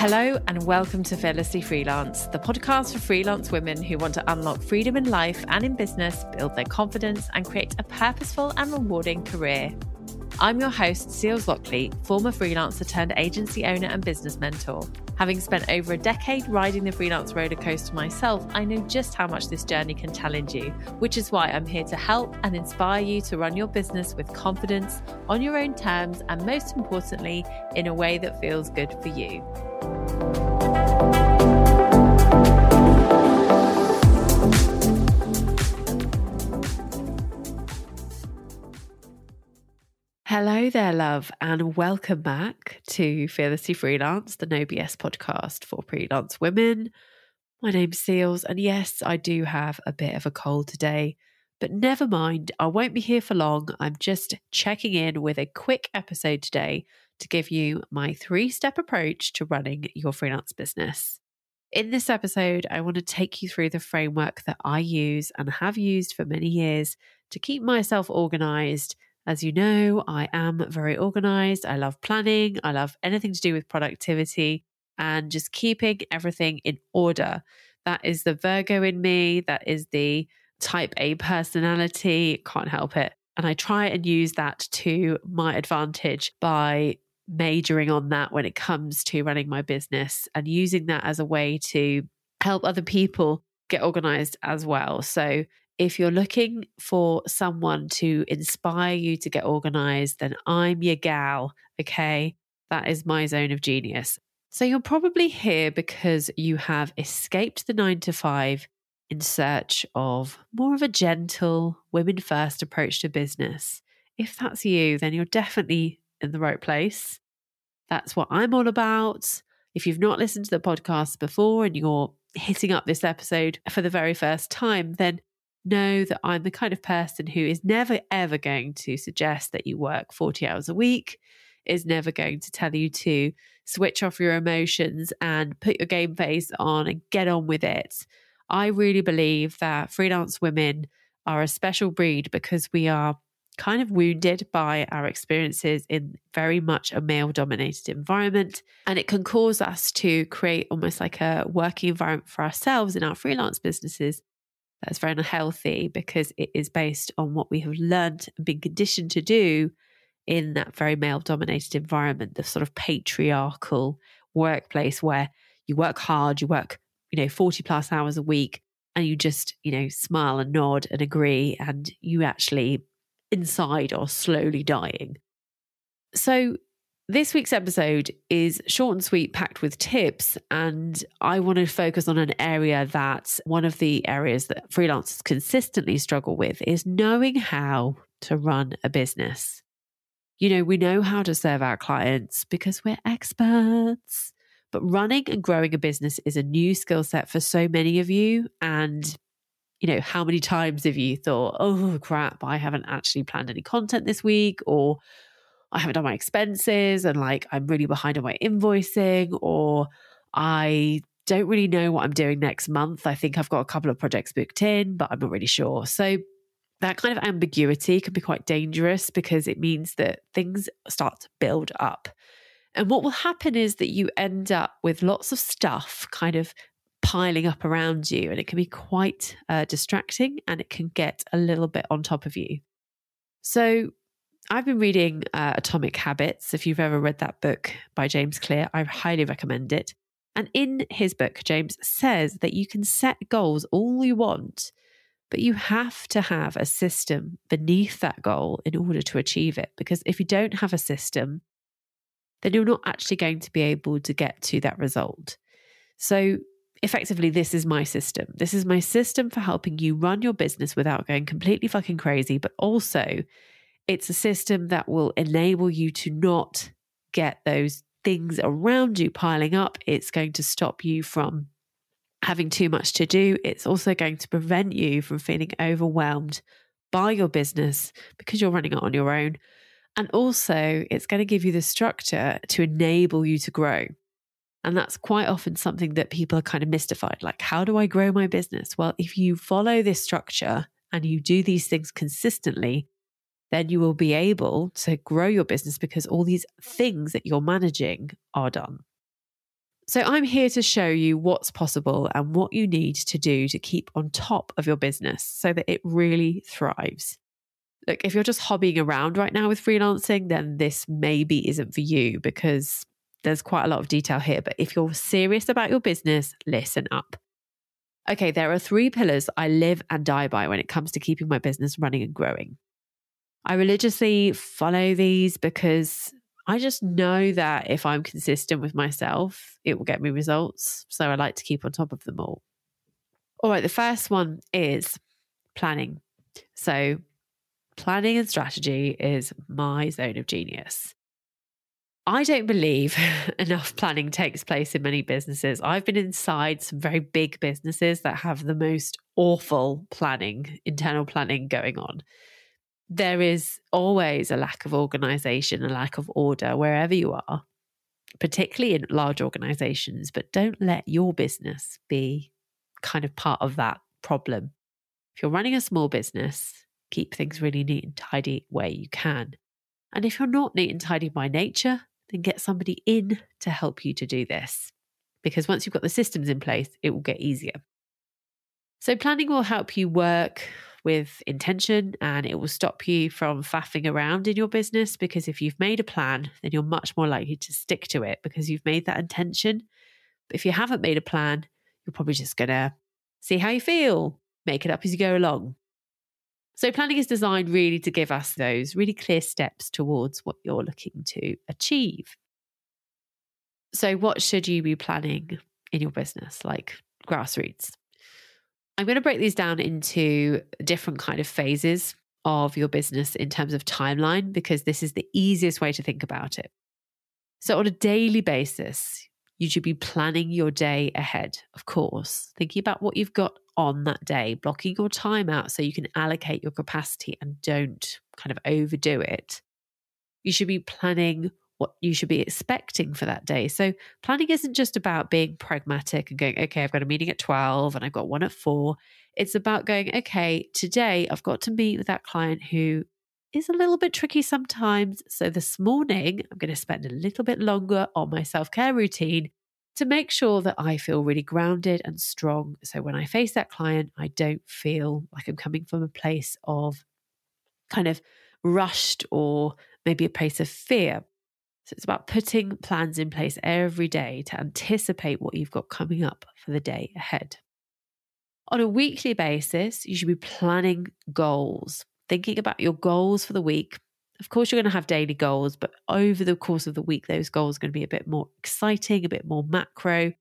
Hello, and welcome to Fearlessly Freelance, the podcast for freelance women who want to unlock freedom in life and in business, build their confidence, and create a purposeful and rewarding career. I'm your host, Seals Lockley, former freelancer turned agency owner and business mentor. Having spent over a decade riding the freelance roller coaster myself, I know just how much this journey can challenge you, which is why I'm here to help and inspire you to run your business with confidence, on your own terms, and most importantly, in a way that feels good for you. Hello there, love, and welcome back to Fearlessly Freelance, the No BS podcast for freelance women. My name's Seals, and yes, I do have a bit of a cold today, but never mind, I won't be here for long. I'm just checking in with a quick episode today to give you my three step approach to running your freelance business. In this episode, I want to take you through the framework that I use and have used for many years to keep myself organized as you know, I am very organized. I love planning. I love anything to do with productivity and just keeping everything in order. That is the Virgo in me. That is the type A personality. Can't help it. And I try and use that to my advantage by majoring on that when it comes to running my business and using that as a way to help other people get organized as well. So if you're looking for someone to inspire you to get organized, then I'm your gal. Okay. That is my zone of genius. So you're probably here because you have escaped the nine to five in search of more of a gentle, women first approach to business. If that's you, then you're definitely in the right place. That's what I'm all about. If you've not listened to the podcast before and you're hitting up this episode for the very first time, then know that I'm the kind of person who is never ever going to suggest that you work 40 hours a week, is never going to tell you to switch off your emotions and put your game face on and get on with it. I really believe that freelance women are a special breed because we are kind of wounded by our experiences in very much a male dominated environment. And it can cause us to create almost like a working environment for ourselves in our freelance businesses that's very unhealthy because it is based on what we have learned and been conditioned to do in that very male dominated environment, the sort of patriarchal workplace where you work hard, you work, you know, 40 plus hours a week, and you just, you know, smile and nod and agree, and you actually inside are slowly dying. So this week's episode is short and sweet, packed with tips. And I want to focus on an area that one of the areas that freelancers consistently struggle with is knowing how to run a business. You know, we know how to serve our clients because we're experts, but running and growing a business is a new skill set for so many of you. And you know, how many times have you thought, oh crap, I haven't actually planned any content this week, or I haven't done my expenses and like I'm really behind on my invoicing or I don't really know what I'm doing next month. I think I've got a couple of projects booked in, but I'm not really sure. So that kind of ambiguity can be quite dangerous because it means that things start to build up. And what will happen is that you end up with lots of stuff kind of piling up around you, and it can be quite uh, distracting and it can get a little bit on top of you. So, I've been reading uh, Atomic Habits. If you've ever read that book by James Clear, I highly recommend it. And in his book, James says that you can set goals all you want, but you have to have a system beneath that goal in order to achieve it. Because if you don't have a system, then you're not actually going to be able to get to that result. So, effectively, this is my system. This is my system for helping you run your business without going completely fucking crazy, but also it's a system that will enable you to not get those things around you piling up. It's going to stop you from having too much to do. It's also going to prevent you from feeling overwhelmed by your business because you're running it on your own. And also, it's going to give you the structure to enable you to grow. And that's quite often something that people are kind of mystified like, how do I grow my business? Well, if you follow this structure and you do these things consistently, then you will be able to grow your business because all these things that you're managing are done. So, I'm here to show you what's possible and what you need to do to keep on top of your business so that it really thrives. Look, if you're just hobbying around right now with freelancing, then this maybe isn't for you because there's quite a lot of detail here. But if you're serious about your business, listen up. Okay, there are three pillars I live and die by when it comes to keeping my business running and growing. I religiously follow these because I just know that if I'm consistent with myself, it will get me results. So I like to keep on top of them all. All right, the first one is planning. So, planning and strategy is my zone of genius. I don't believe enough planning takes place in many businesses. I've been inside some very big businesses that have the most awful planning, internal planning going on there is always a lack of organization, a lack of order wherever you are, particularly in large organizations. But don't let your business be kind of part of that problem. If you're running a small business, keep things really neat and tidy where you can. And if you're not neat and tidy by nature, then get somebody in to help you to do this. Because once you've got the systems in place, it will get easier. So, planning will help you work with intention and it will stop you from faffing around in your business because if you've made a plan, then you're much more likely to stick to it because you've made that intention. But if you haven't made a plan, you're probably just going to see how you feel, make it up as you go along. So, planning is designed really to give us those really clear steps towards what you're looking to achieve. So, what should you be planning in your business, like grassroots? I'm going to break these down into different kind of phases of your business in terms of timeline because this is the easiest way to think about it. So on a daily basis, you should be planning your day ahead, of course, thinking about what you've got on that day, blocking your time out so you can allocate your capacity and don't kind of overdo it. You should be planning what you should be expecting for that day. So, planning isn't just about being pragmatic and going, okay, I've got a meeting at 12 and I've got one at four. It's about going, okay, today I've got to meet with that client who is a little bit tricky sometimes. So, this morning I'm going to spend a little bit longer on my self care routine to make sure that I feel really grounded and strong. So, when I face that client, I don't feel like I'm coming from a place of kind of rushed or maybe a place of fear. So it's about putting plans in place every day to anticipate what you've got coming up for the day ahead. On a weekly basis, you should be planning goals, thinking about your goals for the week. Of course, you're going to have daily goals, but over the course of the week, those goals are going to be a bit more exciting, a bit more macro.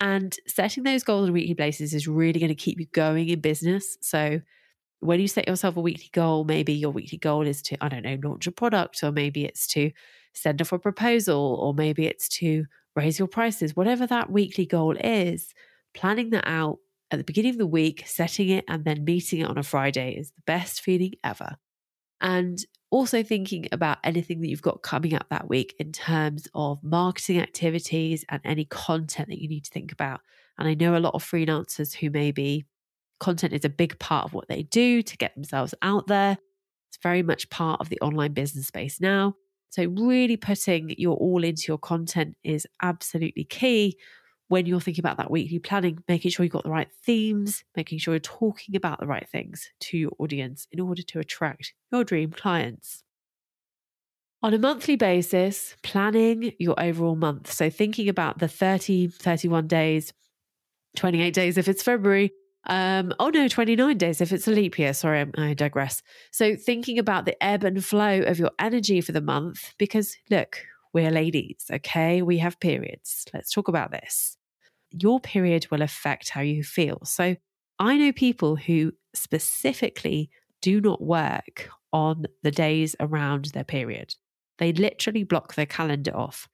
And setting those goals on a weekly basis is really going to keep you going in business. So, when you set yourself a weekly goal, maybe your weekly goal is to, I don't know, launch a product, or maybe it's to send off a proposal, or maybe it's to raise your prices, whatever that weekly goal is, planning that out at the beginning of the week, setting it, and then meeting it on a Friday is the best feeling ever. And also thinking about anything that you've got coming up that week in terms of marketing activities and any content that you need to think about. And I know a lot of freelancers who maybe content is a big part of what they do to get themselves out there. It's very much part of the online business space now. So, really putting your all into your content is absolutely key when you're thinking about that weekly planning, making sure you've got the right themes, making sure you're talking about the right things to your audience in order to attract your dream clients. On a monthly basis, planning your overall month. So, thinking about the 30, 31 days, 28 days if it's February, um, oh no, 29 days if it's a leap year. Sorry, I digress. So, thinking about the ebb and flow of your energy for the month, because look, we're ladies, okay? We have periods. Let's talk about this. Your period will affect how you feel. So, I know people who specifically do not work on the days around their period. They literally block their calendar off.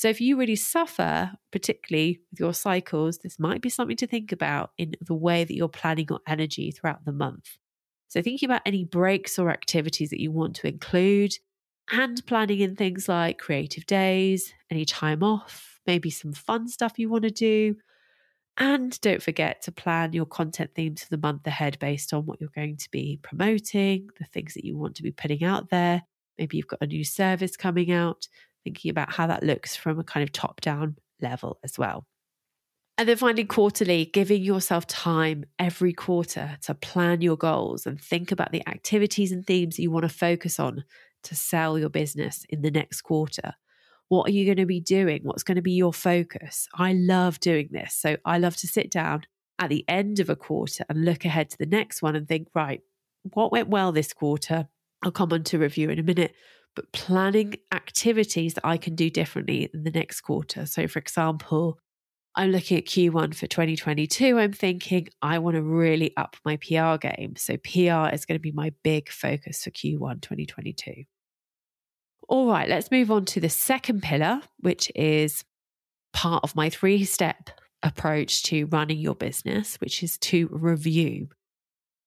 So, if you really suffer, particularly with your cycles, this might be something to think about in the way that you're planning your energy throughout the month. So, thinking about any breaks or activities that you want to include and planning in things like creative days, any time off, maybe some fun stuff you want to do. And don't forget to plan your content themes for the month ahead based on what you're going to be promoting, the things that you want to be putting out there. Maybe you've got a new service coming out thinking about how that looks from a kind of top down level as well. And then finally, quarterly, giving yourself time every quarter to plan your goals and think about the activities and themes that you want to focus on to sell your business in the next quarter. What are you going to be doing? What's going to be your focus? I love doing this. So I love to sit down at the end of a quarter and look ahead to the next one and think, right, what went well this quarter? I'll come on to review in a minute, but planning activities that I can do differently in the next quarter. So, for example, I'm looking at Q1 for 2022. I'm thinking I want to really up my PR game. So, PR is going to be my big focus for Q1 2022. All right, let's move on to the second pillar, which is part of my three step approach to running your business, which is to review.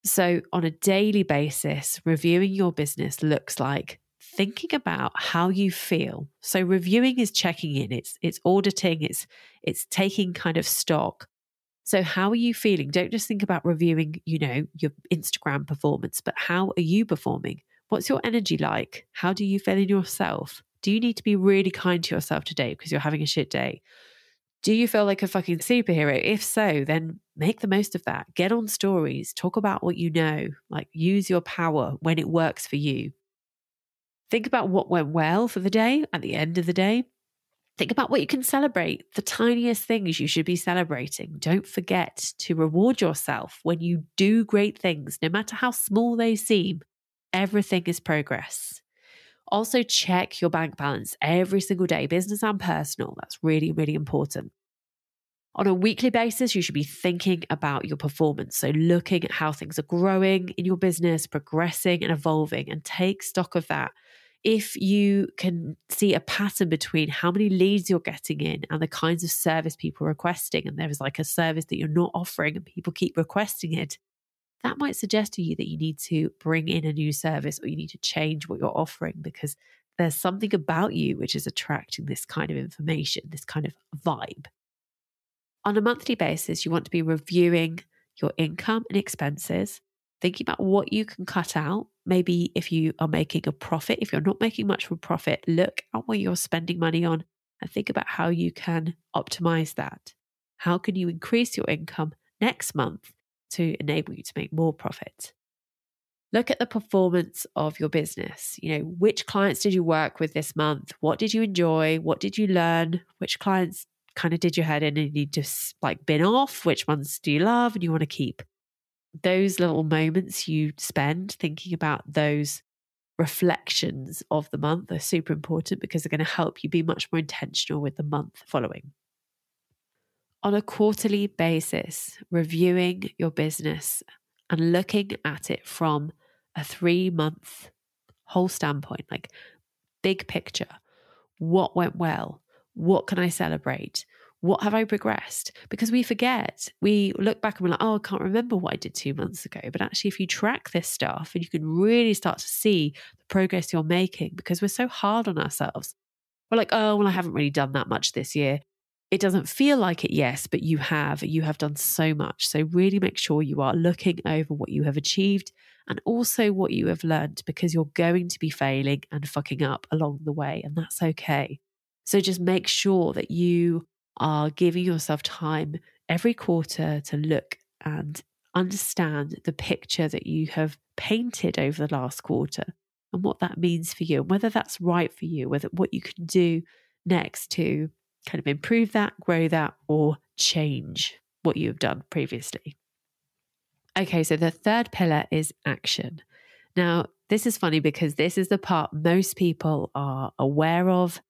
So, on a daily basis, reviewing your business looks like thinking about how you feel. So reviewing is checking in, it's it's auditing, it's it's taking kind of stock. So how are you feeling? Don't just think about reviewing, you know, your Instagram performance, but how are you performing? What's your energy like? How do you feel in yourself? Do you need to be really kind to yourself today because you're having a shit day? Do you feel like a fucking superhero? If so, then make the most of that. Get on stories, talk about what you know, like use your power when it works for you. Think about what went well for the day at the end of the day. Think about what you can celebrate, the tiniest things you should be celebrating. Don't forget to reward yourself when you do great things, no matter how small they seem. Everything is progress. Also, check your bank balance every single day, business and personal. That's really, really important. On a weekly basis, you should be thinking about your performance. So, looking at how things are growing in your business, progressing and evolving, and take stock of that if you can see a pattern between how many leads you're getting in and the kinds of service people are requesting, and there is like a service that you're not offering and people keep requesting it, that might suggest to you that you need to bring in a new service or you need to change what you're offering because there's something about you which is attracting this kind of information, this kind of vibe. On a monthly basis, you want to be reviewing your income and expenses thinking about what you can cut out. Maybe if you are making a profit, if you're not making much of a profit, look at what you're spending money on and think about how you can optimize that. How can you increase your income next month to enable you to make more profit? Look at the performance of your business. You know, which clients did you work with this month? What did you enjoy? What did you learn? Which clients kind of did your head in and you just like bin off? Which ones do you love and you want to keep? Those little moments you spend thinking about those reflections of the month are super important because they're going to help you be much more intentional with the month following. On a quarterly basis, reviewing your business and looking at it from a three month whole standpoint, like big picture. What went well? What can I celebrate? What have I progressed? Because we forget, we look back and we're like, oh, I can't remember what I did two months ago. But actually, if you track this stuff and you can really start to see the progress you're making, because we're so hard on ourselves. We're like, oh, well, I haven't really done that much this year. It doesn't feel like it, yes, but you have. You have done so much. So, really make sure you are looking over what you have achieved and also what you have learned because you're going to be failing and fucking up along the way, and that's okay. So, just make sure that you are giving yourself time every quarter to look and understand the picture that you have painted over the last quarter and what that means for you and whether that's right for you, whether what you can do next to kind of improve that, grow that, or change what you have done previously. Okay, so the third pillar is action. Now, this is funny because this is the part most people are aware of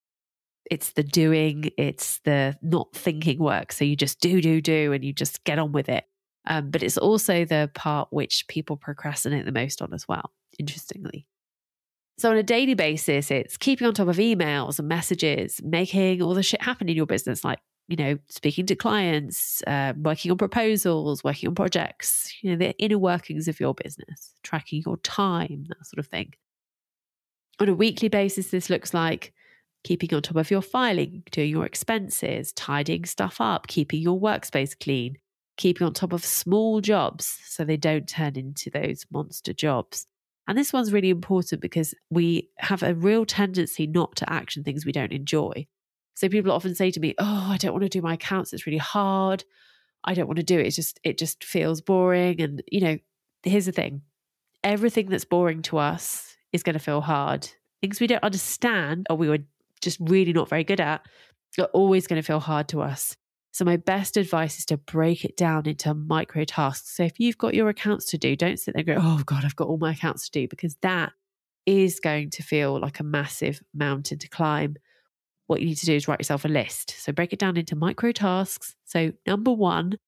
it's the doing, it's the not thinking work. So you just do, do, do, and you just get on with it. Um, but it's also the part which people procrastinate the most on as well, interestingly. So, on a daily basis, it's keeping on top of emails and messages, making all the shit happen in your business, like, you know, speaking to clients, uh, working on proposals, working on projects, you know, the inner workings of your business, tracking your time, that sort of thing. On a weekly basis, this looks like keeping on top of your filing, doing your expenses, tidying stuff up, keeping your workspace clean, keeping on top of small jobs so they don't turn into those monster jobs. And this one's really important because we have a real tendency not to action things we don't enjoy. So people often say to me, "Oh, I don't want to do my accounts. It's really hard. I don't want to do it. Just it just feels boring." And you know, here's the thing: everything that's boring to us is going to feel hard. Things we don't understand or we were just really not very good at are always going to feel hard to us. So, my best advice is to break it down into micro tasks. So, if you've got your accounts to do, don't sit there and go, oh God, I've got all my accounts to do, because that is going to feel like a massive mountain to climb. What you need to do is write yourself a list. So, break it down into micro tasks. So, number one,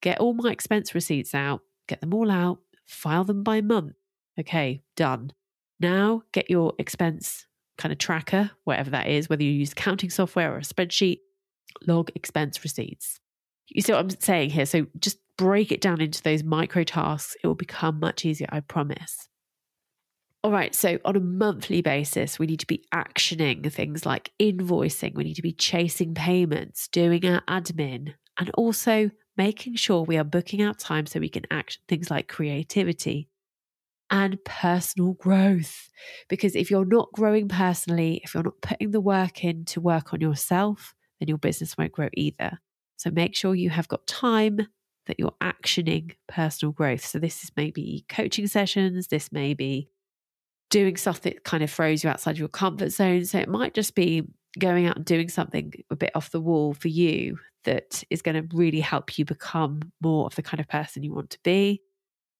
get all my expense receipts out, get them all out, file them by month. Okay, done. Now, get your expense kind of tracker, whatever that is, whether you use accounting software or a spreadsheet log expense receipts. You see what I'm saying here? So just break it down into those micro tasks. It will become much easier, I promise. All right, so on a monthly basis, we need to be actioning things like invoicing, we need to be chasing payments, doing our admin, and also making sure we are booking out time so we can action things like creativity and personal growth. Because if you're not growing personally, if you're not putting the work in to work on yourself, then your business won't grow either. So make sure you have got time that you're actioning personal growth. So this is maybe coaching sessions, this may be doing stuff that kind of throws you outside your comfort zone. So it might just be going out and doing something a bit off the wall for you that is going to really help you become more of the kind of person you want to be.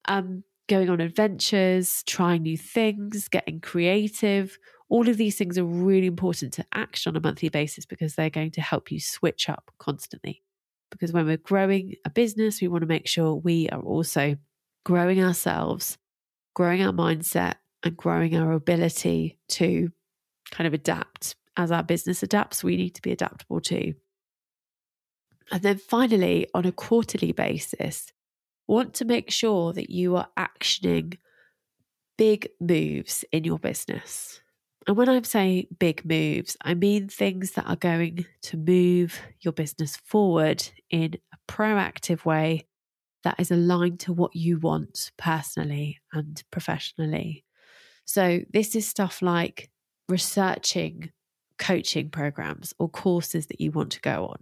Um, going on adventures, trying new things, getting creative, all of these things are really important to action on a monthly basis because they're going to help you switch up constantly. Because when we're growing a business, we want to make sure we are also growing ourselves, growing our mindset, and growing our ability to kind of adapt. As our business adapts, we need to be adaptable too. And then finally, on a quarterly basis, want to make sure that you are actioning big moves in your business. And when I'm saying big moves, I mean things that are going to move your business forward in a proactive way that is aligned to what you want personally and professionally. So, this is stuff like researching coaching programs or courses that you want to go on.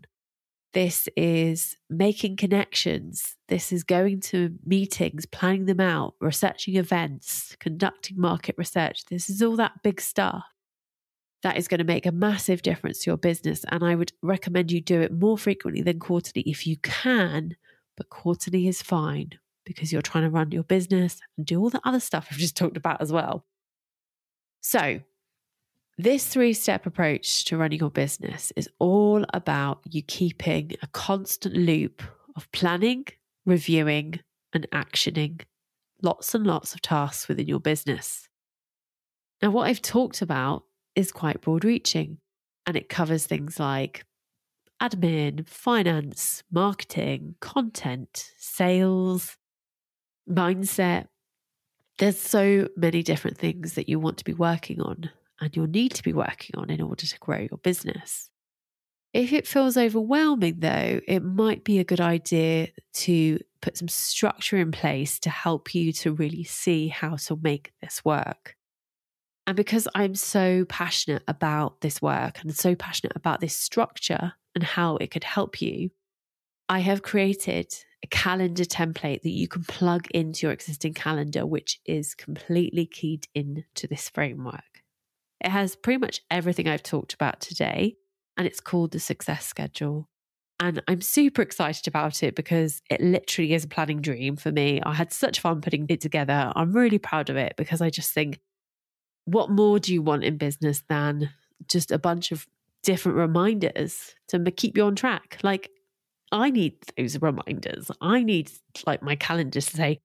This is making connections. This is going to meetings, planning them out, researching events, conducting market research. This is all that big stuff that is going to make a massive difference to your business. And I would recommend you do it more frequently than quarterly if you can, but quarterly is fine because you're trying to run your business and do all the other stuff I've just talked about as well. So, this three step approach to running your business is all about you keeping a constant loop of planning, reviewing, and actioning lots and lots of tasks within your business. Now, what I've talked about is quite broad reaching and it covers things like admin, finance, marketing, content, sales, mindset. There's so many different things that you want to be working on and you'll need to be working on in order to grow your business. If it feels overwhelming, though, it might be a good idea to put some structure in place to help you to really see how to make this work. And because I'm so passionate about this work and so passionate about this structure and how it could help you, I have created a calendar template that you can plug into your existing calendar, which is completely keyed into this framework. It has pretty much everything I've talked about today, and it's called the Success Schedule. And I'm super excited about it because it literally is a planning dream for me. I had such fun putting it together. I'm really proud of it because I just think, what more do you want in business than just a bunch of different reminders to keep you on track? Like, I need those reminders. I need like my calendar to say,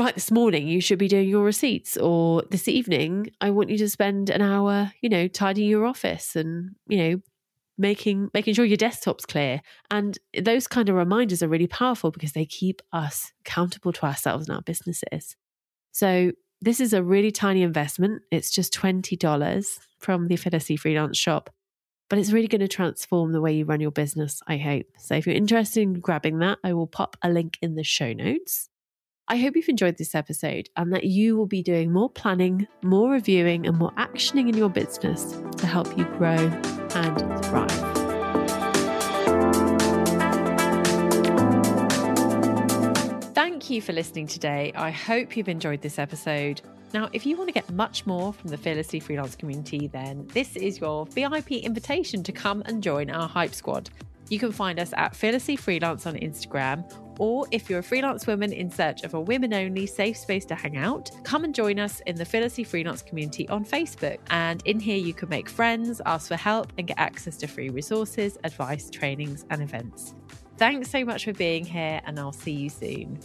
right this morning you should be doing your receipts or this evening i want you to spend an hour you know tidying your office and you know making making sure your desktop's clear. And those kind of reminders are really powerful because they keep us accountable to ourselves and our businesses. So this is a really tiny investment. It's just $20 from the Fearlessly freelance shop but it's really going to transform the way you run your business i hope. So if you're interested in grabbing that i will pop a link in the show notes I hope you've enjoyed this episode and that you will be doing more planning, more reviewing, and more actioning in your business to help you grow and thrive. Thank you for listening today. I hope you've enjoyed this episode. Now, if you want to get much more from the Fearlessly Freelance community, then this is your VIP invitation to come and join our Hype Squad. You can find us at Fearlessly Freelance on Instagram, or if you're a freelance woman in search of a women only safe space to hang out, come and join us in the Fearlessly Freelance community on Facebook. And in here, you can make friends, ask for help, and get access to free resources, advice, trainings, and events. Thanks so much for being here, and I'll see you soon.